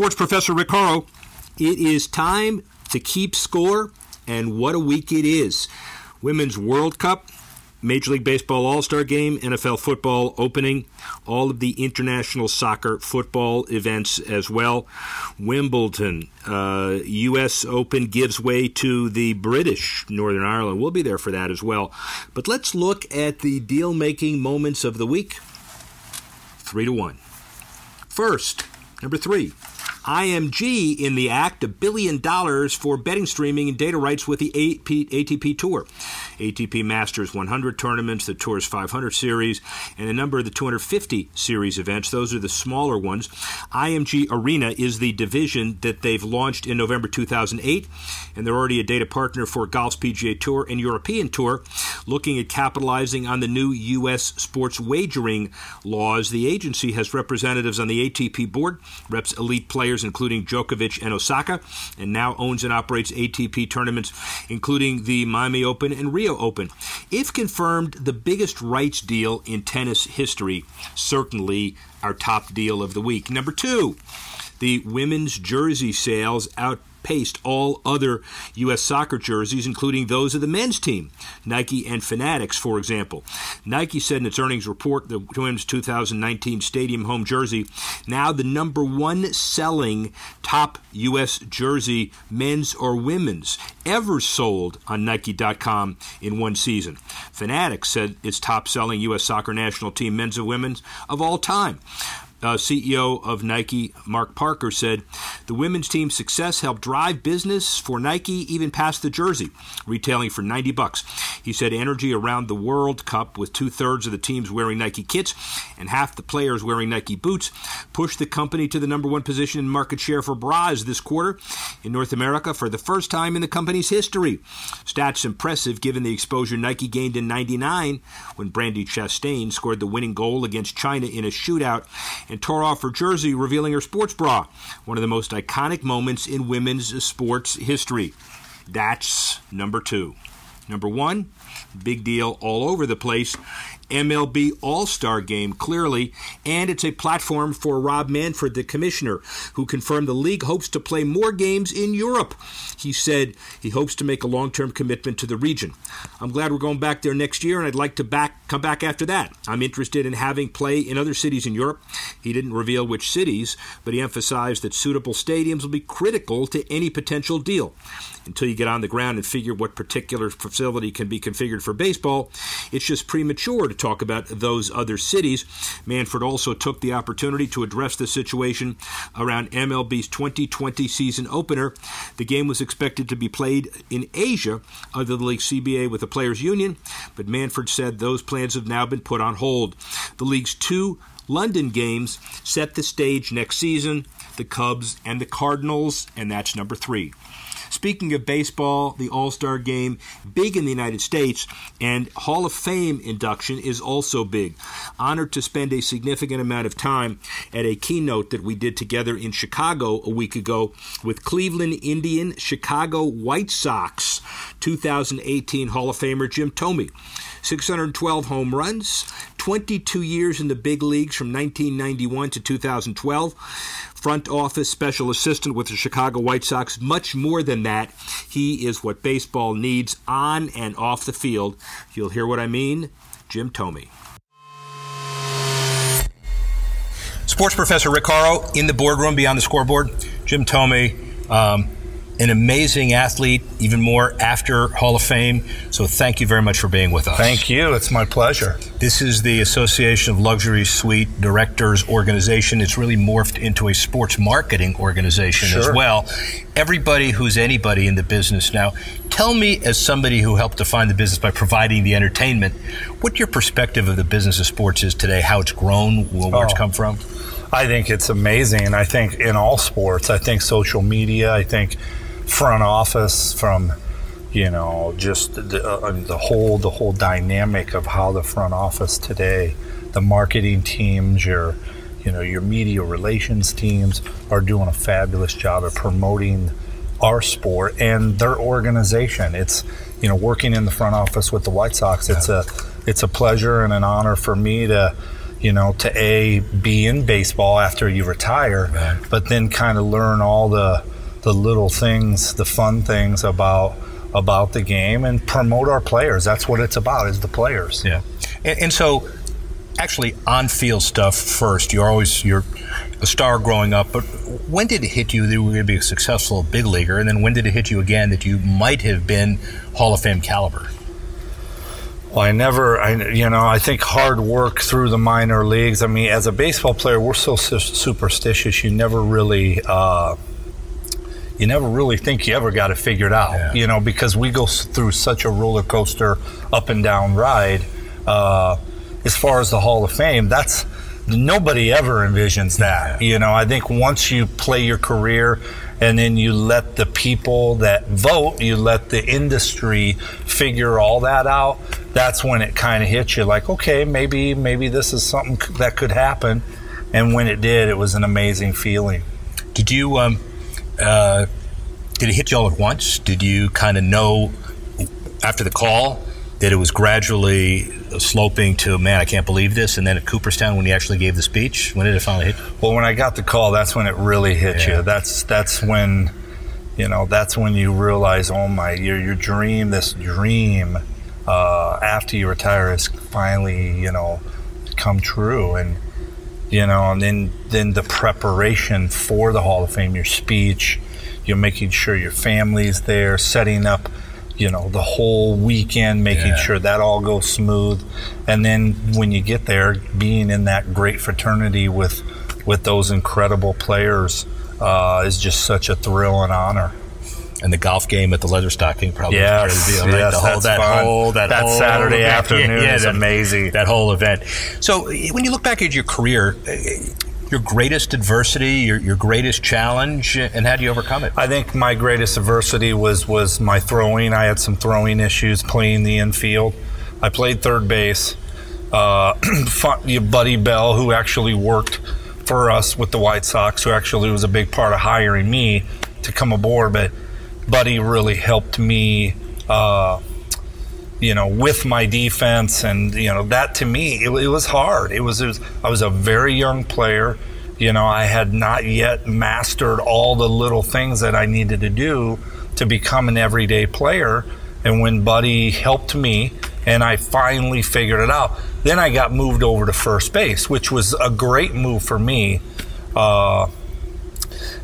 Sports Professor Rick Horrow, it is time to keep score, and what a week it is. Women's World Cup, Major League Baseball All Star Game, NFL football opening, all of the international soccer football events as well. Wimbledon, uh, U.S. Open gives way to the British Northern Ireland. We'll be there for that as well. But let's look at the deal making moments of the week. Three to one. First, number three. IMG in the act a billion dollars for betting streaming and data rights with the ATP Tour. ATP Masters 100 tournaments, the Tour's 500 series, and a number of the 250 series events. Those are the smaller ones. IMG Arena is the division that they've launched in November 2008, and they're already a data partner for Golf's PGA Tour and European Tour, looking at capitalizing on the new U.S. sports wagering laws. The agency has representatives on the ATP board, reps elite players including Djokovic and Osaka, and now owns and operates ATP tournaments, including the Miami Open and Rio Open. If confirmed, the biggest rights deal in tennis history, certainly our top deal of the week. Number two, the women's jersey sales out outpaced all other U.S. soccer jerseys, including those of the men's team, Nike and Fanatics, for example. Nike said in its earnings report the Twins 2019 Stadium home jersey, now the number one selling top U.S. jersey, men's or women's, ever sold on Nike.com in one season. Fanatics said its top selling U.S. soccer national team, men's and women's, of all time uh, CEO of Nike, Mark Parker, said the women's team's success helped drive business for Nike even past the jersey, retailing for 90 bucks. He said energy around the World Cup, with two thirds of the teams wearing Nike kits and half the players wearing Nike boots, pushed the company to the number one position in market share for bras this quarter in North America for the first time in the company's history. Stats impressive given the exposure Nike gained in 99 when Brandi Chastain scored the winning goal against China in a shootout and tore off her jersey, revealing her sports bra. One of the most iconic moments in women's sports history. That's number two. Number one, big deal all over the place. MLB All Star game, clearly, and it's a platform for Rob Manfred, the commissioner, who confirmed the league hopes to play more games in Europe. He said he hopes to make a long term commitment to the region. I'm glad we're going back there next year, and I'd like to back come back after that. I'm interested in having play in other cities in Europe. He didn't reveal which cities, but he emphasized that suitable stadiums will be critical to any potential deal. Until you get on the ground and figure what particular facility can be configured for baseball, it's just premature to talk about those other cities. Manfred also took the opportunity to address the situation around MLB's 2020 season opener. The game was expected to be played in Asia under the league's CBA with the Players Union, but Manfred said those plans have now been put on hold. The league's two London games set the stage next season the Cubs and the Cardinals, and that's number three. Speaking of baseball, the All Star game, big in the United States, and Hall of Fame induction is also big. Honored to spend a significant amount of time at a keynote that we did together in Chicago a week ago with Cleveland Indian Chicago White Sox 2018 Hall of Famer Jim Thome. 612 home runs, 22 years in the big leagues from 1991 to 2012 front office special assistant with the Chicago White Sox. Much more than that, he is what baseball needs on and off the field. You'll hear what I mean. Jim Thome. Sports professor Rick in the boardroom beyond the scoreboard. Jim Thome, um, an amazing athlete, even more after Hall of Fame. So thank you very much for being with us. Thank you. It's my pleasure. This is the Association of Luxury Suite Directors organization. It's really morphed into a sports marketing organization sure. as well. Everybody who's anybody in the business now, tell me, as somebody who helped define the business by providing the entertainment, what your perspective of the business of sports is today, how it's grown, where oh. it's come from? I think it's amazing. I think in all sports, I think social media, I think front office, from you know just the, uh, the whole the whole dynamic of how the front office today, the marketing teams, your you know your media relations teams are doing a fabulous job of promoting our sport and their organization. It's you know working in the front office with the White Sox. It's a it's a pleasure and an honor for me to you know to a be in baseball after you retire, right. but then kind of learn all the the little things, the fun things about about the game and promote our players. That's what it's about is the players. Yeah. And, and so actually on field stuff first. You're always you're a star growing up, but when did it hit you that you were going to be a successful big leaguer? And then when did it hit you again that you might have been Hall of Fame caliber? Well, I never, I, you know, I think hard work through the minor leagues. I mean, as a baseball player, we're so superstitious. You never really, uh, you never really think you ever got it figured out, yeah. you know, because we go through such a roller coaster up and down ride. Uh, as far as the Hall of Fame, that's nobody ever envisions that. You know, I think once you play your career and then you let the people that vote, you let the industry figure all that out, that's when it kind of hits you like, okay, maybe maybe this is something that could happen. And when it did, it was an amazing feeling. Did you um, uh, did it hit you all at once? Did you kind of know after the call that it was gradually sloping to, man, I can't believe this? And then at Cooperstown, when you actually gave the speech, when did it finally hit? Well, when I got the call, that's when it really hit yeah. you. That's that's when, you know, that's when you realize, oh my, your your dream, this dream, uh, after you retire, is finally, you know, come true. And you know, and then then the preparation for the Hall of Fame, your speech, you're making sure your family's there, setting up, you know, the whole weekend, making yeah. sure that all goes smooth, and then when you get there, being in that great fraternity with with those incredible players uh, is just such a thrill and honor and the golf game at the Leatherstocking probably yes, was part of the deal, right? Yes, the whole, that fun. whole that, that whole Saturday event. afternoon yeah, yeah, is that, amazing. That whole event. So when you look back at your career, your greatest adversity, your, your greatest challenge, and how do you overcome it? I think my greatest adversity was was my throwing. I had some throwing issues playing the infield. I played third base. Uh, Buddy Bell, who actually worked for us with the White Sox, who actually was a big part of hiring me to come aboard, but Buddy really helped me, uh, you know, with my defense, and you know that to me it, it was hard. It was, it was I was a very young player. You know, I had not yet mastered all the little things that I needed to do to become an everyday player. And when Buddy helped me, and I finally figured it out, then I got moved over to first base, which was a great move for me. Uh,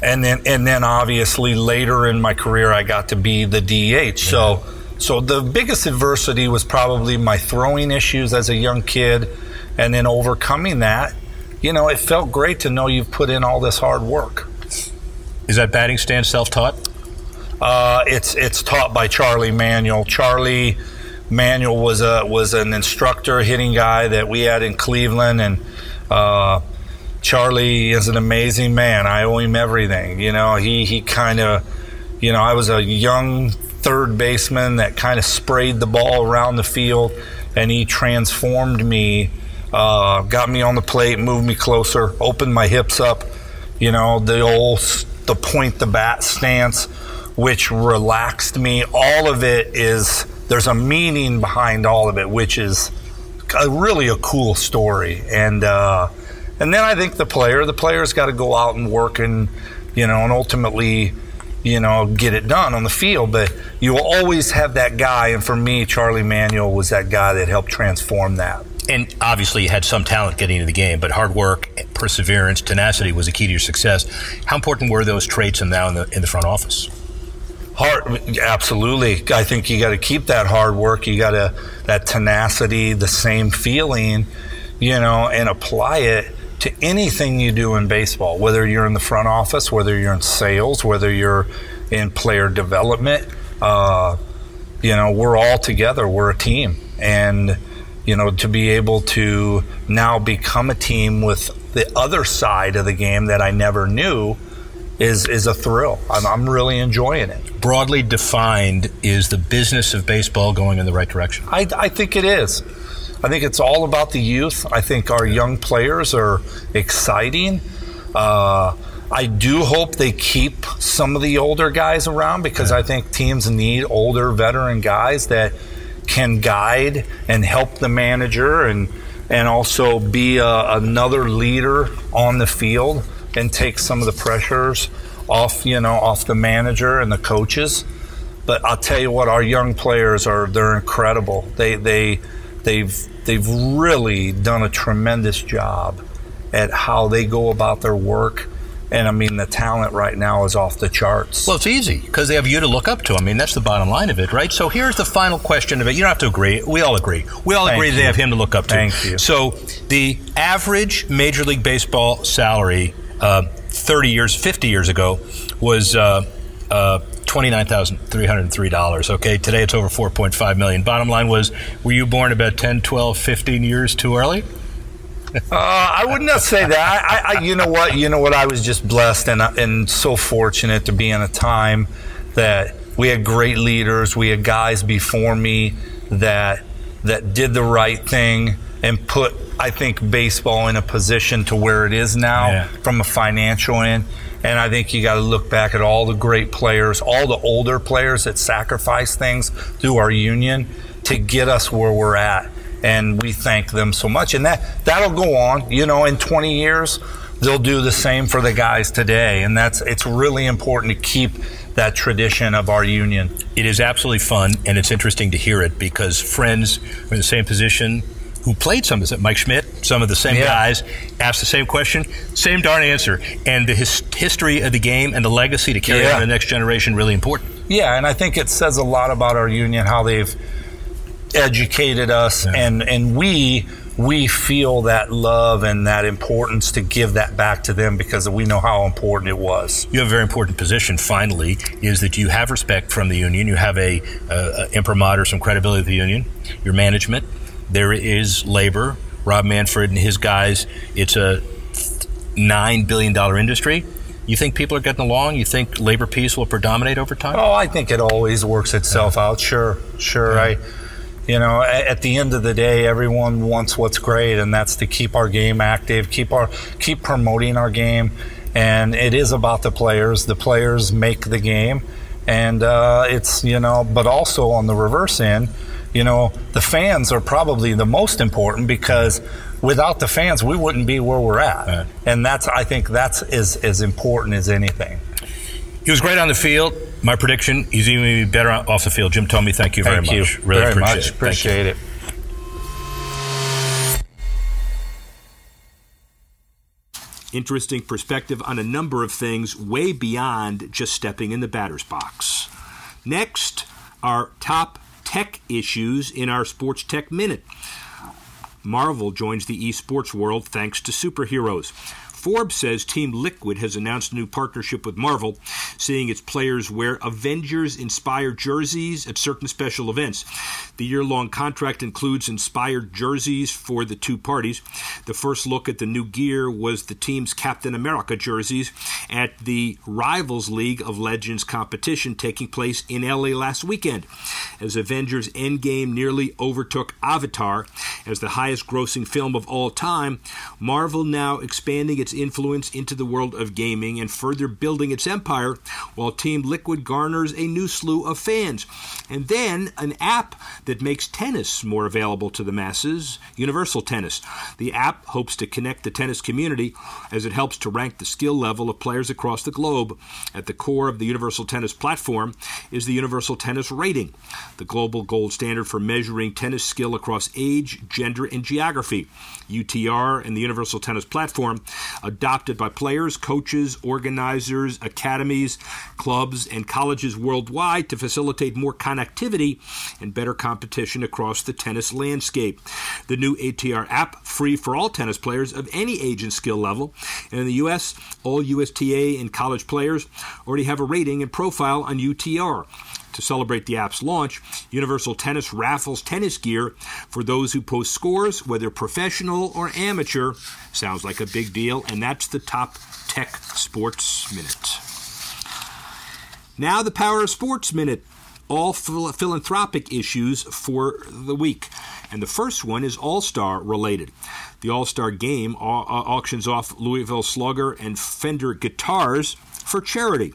and then and then obviously later in my career I got to be the DH. So so the biggest adversity was probably my throwing issues as a young kid, and then overcoming that. You know, it felt great to know you've put in all this hard work. Is that batting stance self-taught? Uh, it's it's taught by Charlie Manuel. Charlie Manuel was a was an instructor, hitting guy that we had in Cleveland, and uh, Charlie is an amazing man. I owe him everything. You know, he he kind of, you know, I was a young third baseman that kind of sprayed the ball around the field, and he transformed me, uh, got me on the plate, moved me closer, opened my hips up. You know, the old the point the bat stance, which relaxed me. All of it is there's a meaning behind all of it, which is a, really a cool story and. Uh, and then I think the player, the player's got to go out and work and, you know, and ultimately, you know, get it done on the field. But you will always have that guy. And for me, Charlie Manuel was that guy that helped transform that. And obviously, you had some talent getting into the game, but hard work, perseverance, tenacity was a key to your success. How important were those traits now in the in the front office? Hard, absolutely. I think you got to keep that hard work. You got to that tenacity, the same feeling, you know, and apply it to anything you do in baseball. Whether you're in the front office, whether you're in sales, whether you're in player development. Uh, you know, we're all together. We're a team, and you know, to be able to now become a team with the other side of the game that I never knew is is a thrill. I'm, I'm really enjoying it. Broadly defined, is the business of baseball going in the right direction? I, I think it is. I think it's all about the youth. I think our young players are exciting. Uh, I do hope they keep some of the older guys around because I think teams need older veteran guys that can guide and help the manager and and also be a, another leader on the field and take some of the pressures off, you know, off the manager and the coaches. But I'll tell you what, our young players are they're incredible. They they they've they've really done a tremendous job at how they go about their work. And I mean, the talent right now is off the charts. Well, it's easy because they have you to look up to. I mean, that's the bottom line of it, right? So here's the final question of it. You don't have to agree. We all agree. We all Thank agree you. they have him to look up to. Thank you. So the average Major League Baseball salary uh, 30 years, 50 years ago was uh, uh, $29,303. Okay, today it's over 4.5 million. Bottom line was, were you born about 10, 12, 15 years too early? Uh, I would not say that. I, I, you know what? You know what? I was just blessed and and so fortunate to be in a time that we had great leaders. We had guys before me that that did the right thing and put, I think, baseball in a position to where it is now Yeah. from a financial end. And I think you got to look back at all the great players, all the older players that sacrificed things through our union to get us where we're at. And we thank them so much. And that, that'll go on. You know, in 20 years, they'll do the same for the guys today. And that's, it's really important to keep that tradition of our union. It is absolutely fun, and it's interesting to hear it because friends are in the same position who played some of it. Mike Schmidt, some of the same Yeah. guys, asked the same question, same darn answer. And the his, history of the game and the legacy to carry Yeah. on to the next generation really important. Yeah, and I think it says a lot about our union how they've educated us, Yeah. and and we we feel that love and that importance to give that back to them because we know how important it was. You have a very important position. Finally, is that you have respect from the union. You have a, uh, a imprimatur, some credibility of the union. Your management. There is labor. Rob Manfred and his guys. It's a nine billion dollar industry. You think people are getting along? You think labor peace will predominate over time? Oh, I think it always works itself out. Sure, sure. I, you know, at the end of the day, everyone wants what's great, and that's to keep our game active, keep our keep promoting our game, and it is about the players. The players make the game, and uh, it's you know, but also on the reverse end, you know, the fans are probably the most important because without the fans, we wouldn't be where we're at, Right. and that's I think that's as as important as anything. He was great on the field. My prediction, he's even better off the field. Jim Thome, thank you very Thank much. you Really very appreciate much. it. Appreciate it. interesting perspective on a number of things way beyond just stepping in the batter's box. Next, our top tech issues in our Sports Tech Minute. Marvel joins the esports world thanks to superheroes. Forbes says Team Liquid has announced a new partnership with Marvel, seeing its players wear Avengers inspired jerseys at certain special events. The year long contract includes inspired jerseys for the two parties. The first look at the new gear was the team's Captain America jerseys at the Rivals League of Legends competition taking place in LA last weekend. As Avengers Endgame nearly overtook Avatar as the highest grossing film of all time, Marvel now expanding its influence into the world of gaming and further building its empire, while Team Liquid garners a new slew of fans. And then an app that makes tennis more available to the masses Universal Tennis. The app hopes to connect the tennis community as it helps to rank the skill level of players across the globe. At the core of the Universal Tennis platform is the Universal Tennis rating. the global gold standard for measuring tennis skill across age, gender, and geography. UTR and the Universal Tennis Platform, adopted by players, coaches, organizers, academies, clubs, and colleges worldwide to facilitate more connectivity and better competition across the tennis landscape. The new UTR app, free for all tennis players of any age and skill level. And in the U.S., all USTA and college players already have a rating and profile on UTR. To celebrate the app's launch, Universal Tennis raffles tennis gear for those who post scores, whether professional or amateur. Sounds like a big deal, and that's the top tech sports minute. Now, the Power of Sports Minute. All phil- philanthropic issues for the week. And the first one is All Star related. The All Star game au- auctions off Louisville Slugger and Fender guitars for charity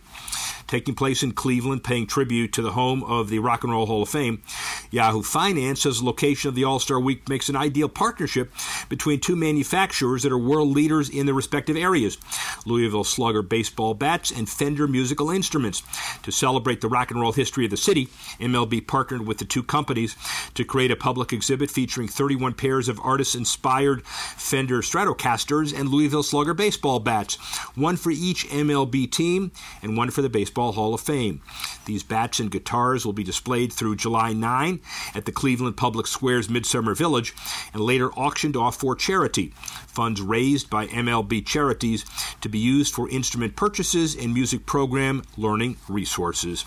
taking place in Cleveland, paying tribute to the home of the Rock and Roll Hall of Fame. Yahoo Finance says the location of the All Star Week makes an ideal partnership between two manufacturers that are world leaders in their respective areas Louisville Slugger baseball bats and Fender musical instruments. To celebrate the rock and roll history of the city, MLB partnered with the two companies to create a public exhibit featuring 31 pairs of artist inspired Fender Stratocasters and Louisville Slugger baseball bats, one for each MLB team and one for the baseball Baseball Hall of Fame. These bats and guitars will be displayed through July 9 at the Cleveland Public Square's Midsummer Village and later auctioned off for charity. Funds raised by MLB charities to be used for instrument purchases and music program learning resources.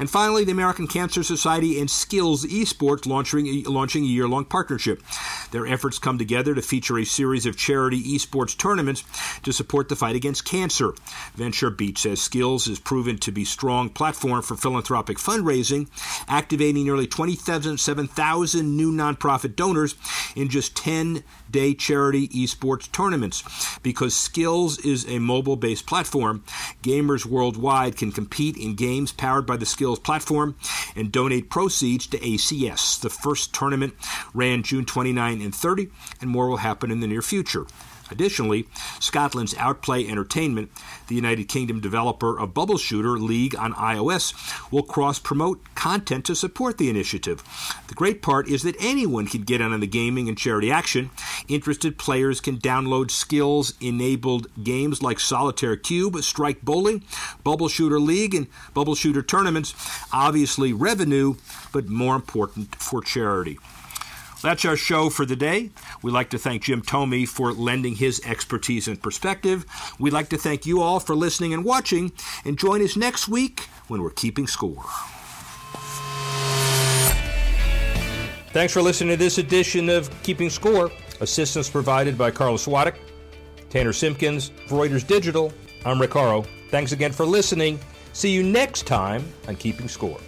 And finally, the American Cancer Society and Skillz Esports launching, launching a year long partnership. Their efforts come together to feature a series of charity esports tournaments to support the fight against cancer. VentureBeat says Skillz is proven to be strong platform for philanthropic fundraising, activating nearly 27,000 new nonprofit donors in just 10 day charity esports tournaments. Because Skillz is a mobile based platform, gamers worldwide can compete in games powered by the Skillz platform and donate proceeds to ACS. The first tournament ran June 29 and 30, and more will happen in the near future. Additionally, Scotland's Outplay Entertainment, the United Kingdom developer of Bubble Shooter League on iOS, will cross promote content to support the initiative. The great part is that anyone can get in on the gaming and charity action. Interested players can download skills enabled games like Solitaire Cube, Strike Bowling, Bubble Shooter League, and Bubble Shooter tournaments. Obviously, revenue, but more important for charity. That's our show for the day. We'd like to thank Jim Thome for lending his expertise and perspective. We'd like to thank you all for listening and watching, and join us next week when we're keeping score. Thanks for listening to this edition of Keeping Score. Assistance provided by Carlos Swadek, Tanner Simpkins, Reuters Digital. I'm Rick. Thanks again for listening. See you next time on Keeping Score.